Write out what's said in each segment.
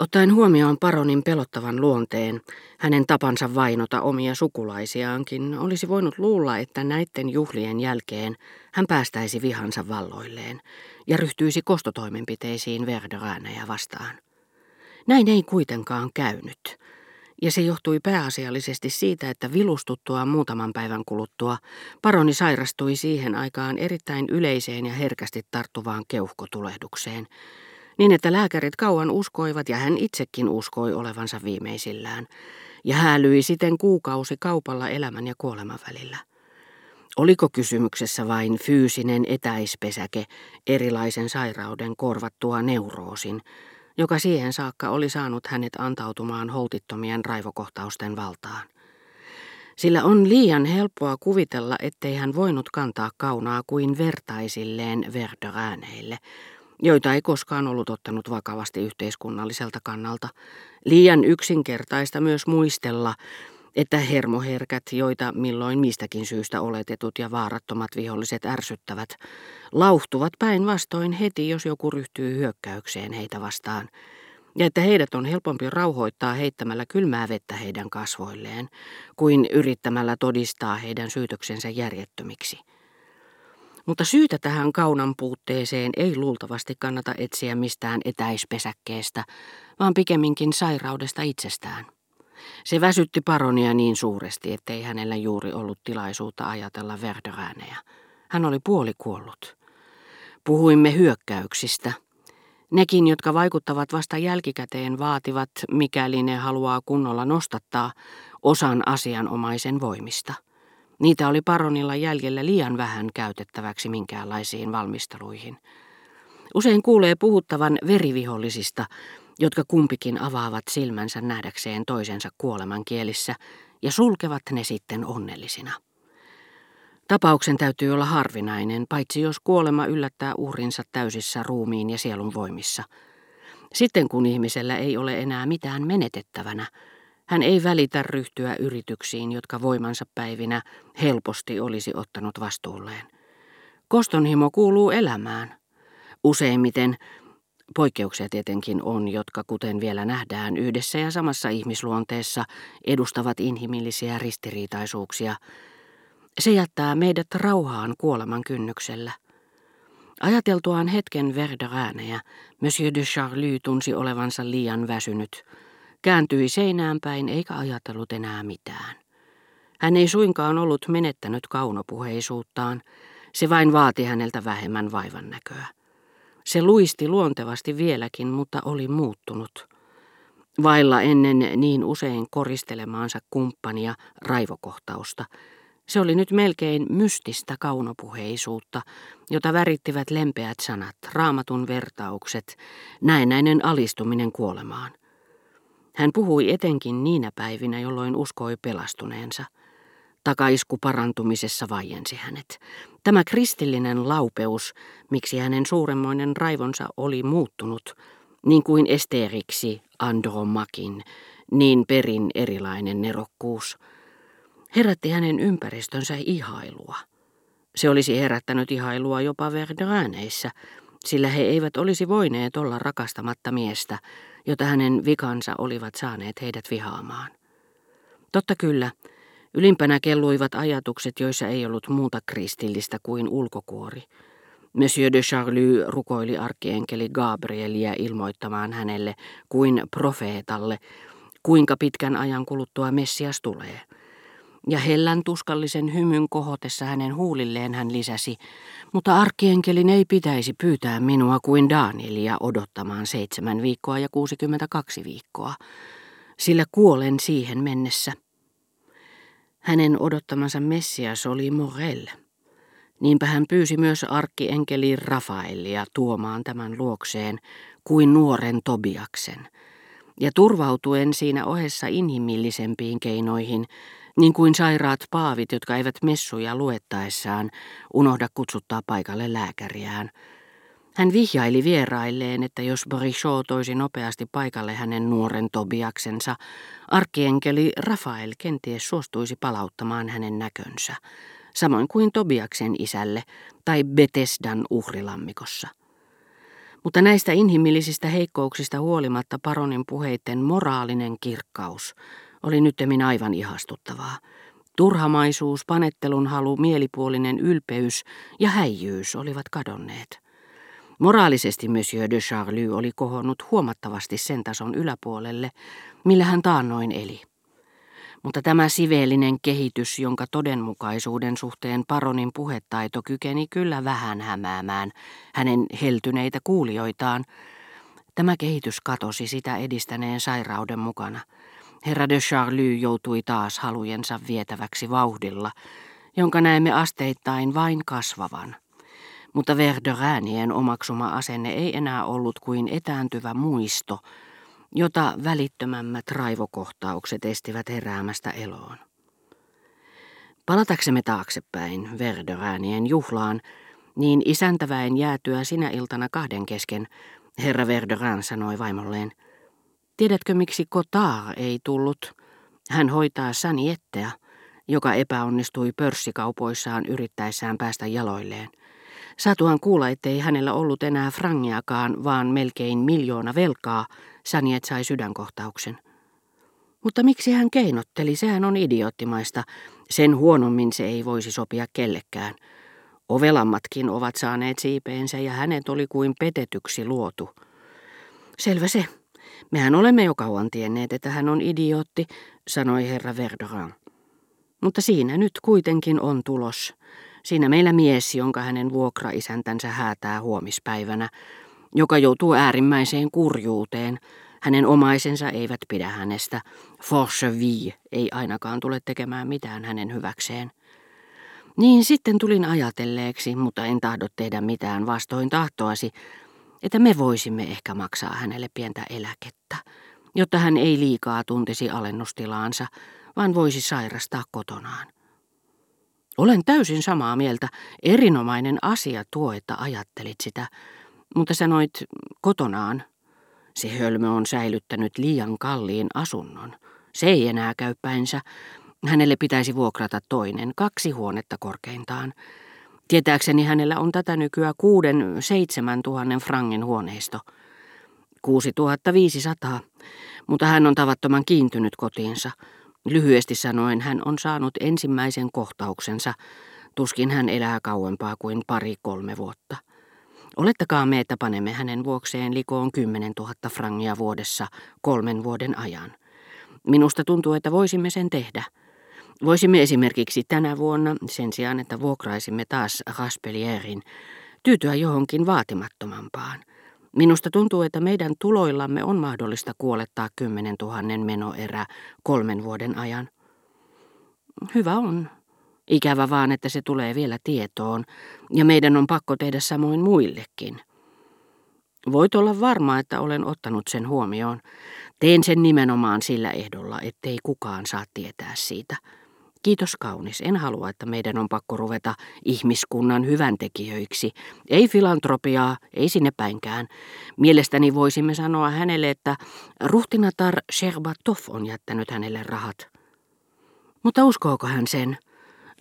Ottaen huomioon paronin pelottavan luonteen, hänen tapansa vainota omia sukulaisiaankin, olisi voinut luulla, että näiden juhlien jälkeen hän päästäisi vihansa valloilleen ja ryhtyisi kostotoimenpiteisiin Verderääneja vastaan. Näin ei kuitenkaan käynyt, ja se johtui pääasiallisesti siitä, että vilustuttua muutaman päivän kuluttua paroni sairastui siihen aikaan erittäin yleiseen ja herkästi tarttuvaan keuhkotulehdukseen, niin että lääkärit kauan uskoivat ja hän itsekin uskoi olevansa viimeisillään, ja häälyi siten kuukausi kaupalla elämän ja kuoleman välillä. Oliko kysymyksessä vain fyysinen etäispesäke erilaisen sairauden korvattua neuroosin, joka siihen saakka oli saanut hänet antautumaan holtittomien raivokohtausten valtaan? Sillä on liian helppoa kuvitella, ettei hän voinut kantaa kaunaa kuin vertaisilleen verdörääneille, joita ei koskaan ollut ottanut vakavasti yhteiskunnalliselta kannalta. Liian yksinkertaista myös muistella, että hermoherkät, joita milloin mistäkin syystä oletetut ja vaarattomat viholliset ärsyttävät, lauhtuvat päinvastoin heti, jos joku ryhtyy hyökkäykseen heitä vastaan, ja että heidät on helpompi rauhoittaa heittämällä kylmää vettä heidän kasvoilleen, kuin yrittämällä todistaa heidän syytöksensä järjettömiksi. Mutta syytä tähän kaunan puutteeseen ei luultavasti kannata etsiä mistään etäispesäkkeestä, vaan pikemminkin sairaudesta itsestään. Se väsytti paronia niin suuresti, ettei hänellä juuri ollut tilaisuutta ajatella Verderääneä. Hän oli puoli kuollut. Puhuimme hyökkäyksistä. Nekin, jotka vaikuttavat vasta jälkikäteen, vaativat, mikäli ne haluaa kunnolla nostattaa, osan asianomaisen voimista – Niitä oli paronilla jäljellä liian vähän käytettäväksi minkäänlaisiin valmisteluihin. Usein kuulee puhuttavan verivihollisista, jotka kumpikin avaavat silmänsä nähdäkseen toisensa kuoleman kielissä ja sulkevat ne sitten onnellisina. Tapauksen täytyy olla harvinainen, paitsi jos kuolema yllättää uhrinsa täysissä ruumiin ja sielun voimissa. Sitten kun ihmisellä ei ole enää mitään menetettävänä, hän ei välitä ryhtyä yrityksiin, jotka voimansa päivinä helposti olisi ottanut vastuulleen. Kostonhimo kuuluu elämään. Useimmiten, poikkeuksia tietenkin on, jotka kuten vielä nähdään yhdessä ja samassa ihmisluonteessa edustavat inhimillisiä ristiriitaisuuksia. Se jättää meidät rauhaan kuoleman kynnyksellä. Ajateltuaan hetken Verderäänejä, Monsieur de Charlie tunsi olevansa liian väsynyt – Kääntyi seinään päin eikä ajatellut enää mitään. Hän ei suinkaan ollut menettänyt kaunopuheisuuttaan, se vain vaati häneltä vähemmän vaivan näköä. Se luisti luontevasti vieläkin, mutta oli muuttunut. Vailla ennen niin usein koristelemaansa kumppania raivokohtausta. Se oli nyt melkein mystistä kaunopuheisuutta, jota värittivät lempeät sanat, raamatun vertaukset, näennäinen alistuminen kuolemaan. Hän puhui etenkin niinä päivinä, jolloin uskoi pelastuneensa. Takaisku parantumisessa vaiensi hänet. Tämä kristillinen laupeus, miksi hänen suuremmoinen raivonsa oli muuttunut, niin kuin Esteriksi Andromakin, niin perin erilainen nerokkuus, herätti hänen ympäristönsä ihailua. Se olisi herättänyt ihailua jopa Verdraneissä, sillä he eivät olisi voineet olla rakastamatta miestä, jota hänen vikansa olivat saaneet heidät vihaamaan. Totta kyllä, ylimpänä kelluivat ajatukset, joissa ei ollut muuta kristillistä kuin ulkokuori. Monsieur de Charlie rukoili arkkienkeli Gabrielia ilmoittamaan hänelle kuin profeetalle, kuinka pitkän ajan kuluttua Messias tulee – ja hellän tuskallisen hymyn kohotessa hänen huulilleen hän lisäsi, mutta arkkienkelin ei pitäisi pyytää minua kuin Danielia odottamaan seitsemän viikkoa ja 62 viikkoa, sillä kuolen siihen mennessä. Hänen odottamansa Messias oli Morel. Niinpä hän pyysi myös arkkienkeli Rafaelia tuomaan tämän luokseen kuin nuoren Tobiaksen, ja turvautuen siinä ohessa inhimillisempiin keinoihin, niin kuin sairaat paavit, jotka eivät messuja luettaessaan unohda kutsuttaa paikalle lääkäriään. Hän vihjaili vierailleen, että jos Brichot toisi nopeasti paikalle hänen nuoren Tobiaksensa, arkkienkeli Rafael kenties suostuisi palauttamaan hänen näkönsä, samoin kuin Tobiaksen isälle tai Betesdan uhrilammikossa. Mutta näistä inhimillisistä heikkouksista huolimatta paronin puheitten moraalinen kirkkaus oli nyttemmin aivan ihastuttavaa. Turhamaisuus, panettelun halu, mielipuolinen ylpeys ja häijyys olivat kadonneet. Moraalisesti Monsieur de Charlie oli kohonnut huomattavasti sen tason yläpuolelle, millä hän taannoin eli. Mutta tämä siveellinen kehitys, jonka todenmukaisuuden suhteen paronin puhetaito kykeni kyllä vähän hämäämään hänen heltyneitä kuulijoitaan, tämä kehitys katosi sitä edistäneen sairauden mukana. Herra de Charlie joutui taas halujensa vietäväksi vauhdilla, jonka näemme asteittain vain kasvavan. Mutta Verderäänien omaksuma asenne ei enää ollut kuin etääntyvä muisto, jota välittömämmät raivokohtaukset estivät heräämästä eloon. Palataksemme taaksepäin Verderäänien juhlaan, niin isäntäväen jäätyä sinä iltana kahden kesken, herra Verderään sanoi vaimolleen, tiedätkö miksi Kotar ei tullut? Hän hoitaa Saniettea, joka epäonnistui pörssikaupoissaan yrittäessään päästä jaloilleen. Saatuaan kuulla, ettei hänellä ollut enää frangiakaan, vaan melkein miljoona velkaa, Saniet sai sydänkohtauksen. Mutta miksi hän keinotteli, sehän on idioottimaista. Sen huonommin se ei voisi sopia kellekään. Ovelammatkin ovat saaneet siipeensä ja hänet oli kuin petetyksi luotu. Selvä se. Mehän olemme jo kauan tienneet, että hän on idiootti, sanoi herra Verderin. Mutta siinä nyt kuitenkin on tulos. Siinä meillä mies, jonka hänen vuokraisäntänsä häätää huomispäivänä, joka joutuu äärimmäiseen kurjuuteen. Hänen omaisensa eivät pidä hänestä. Force vie ei ainakaan tule tekemään mitään hänen hyväkseen. Niin sitten tulin ajatelleeksi, mutta en tahdo tehdä mitään vastoin tahtoasi, että me voisimme ehkä maksaa hänelle pientä eläkettä, jotta hän ei liikaa tuntisi alennustilaansa, vaan voisi sairastaa kotonaan. Olen täysin samaa mieltä. Erinomainen asia tuo, että ajattelit sitä. Mutta sanoit kotonaan. Se hölmö on säilyttänyt liian kalliin asunnon. Se ei enää käy päinsä. Hänelle pitäisi vuokrata toinen, kaksi huonetta korkeintaan. Tietääkseni hänellä on tätä nykyä kuuden, seitsemän tuhannen frangin huoneisto. 6500, mutta hän on tavattoman kiintynyt kotiinsa. Lyhyesti sanoen hän on saanut ensimmäisen kohtauksensa. Tuskin hän elää kauempaa kuin pari-kolme vuotta. Olettakaa me, että panemme hänen vuokseen likoon 10 000 frangia vuodessa kolmen vuoden ajan. Minusta tuntuu, että voisimme sen tehdä. Voisimme esimerkiksi tänä vuonna, sen sijaan että vuokraisimme taas Raspelierin, tyytyä johonkin vaatimattomampaan. Minusta tuntuu, että meidän tuloillamme on mahdollista kuolettaa 10 000 menoerä kolmen vuoden ajan. Hyvä on, Ikävä vaan, että se tulee vielä tietoon, ja meidän on pakko tehdä samoin muillekin. Voit olla varma, että olen ottanut sen huomioon. Teen sen nimenomaan sillä ehdolla, ettei kukaan saa tietää siitä. Kiitos kaunis, en halua, että meidän on pakko ruveta ihmiskunnan hyväntekijöiksi. Ei filantropiaa, ei sinne päinkään. Mielestäni voisimme sanoa hänelle, että ruhtinatar Sherbatov on jättänyt hänelle rahat. Mutta uskooko hän sen?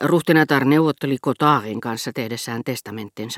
Ruhtinatar neuvotteli Kotaarin kanssa tehdessään testamenttinsa.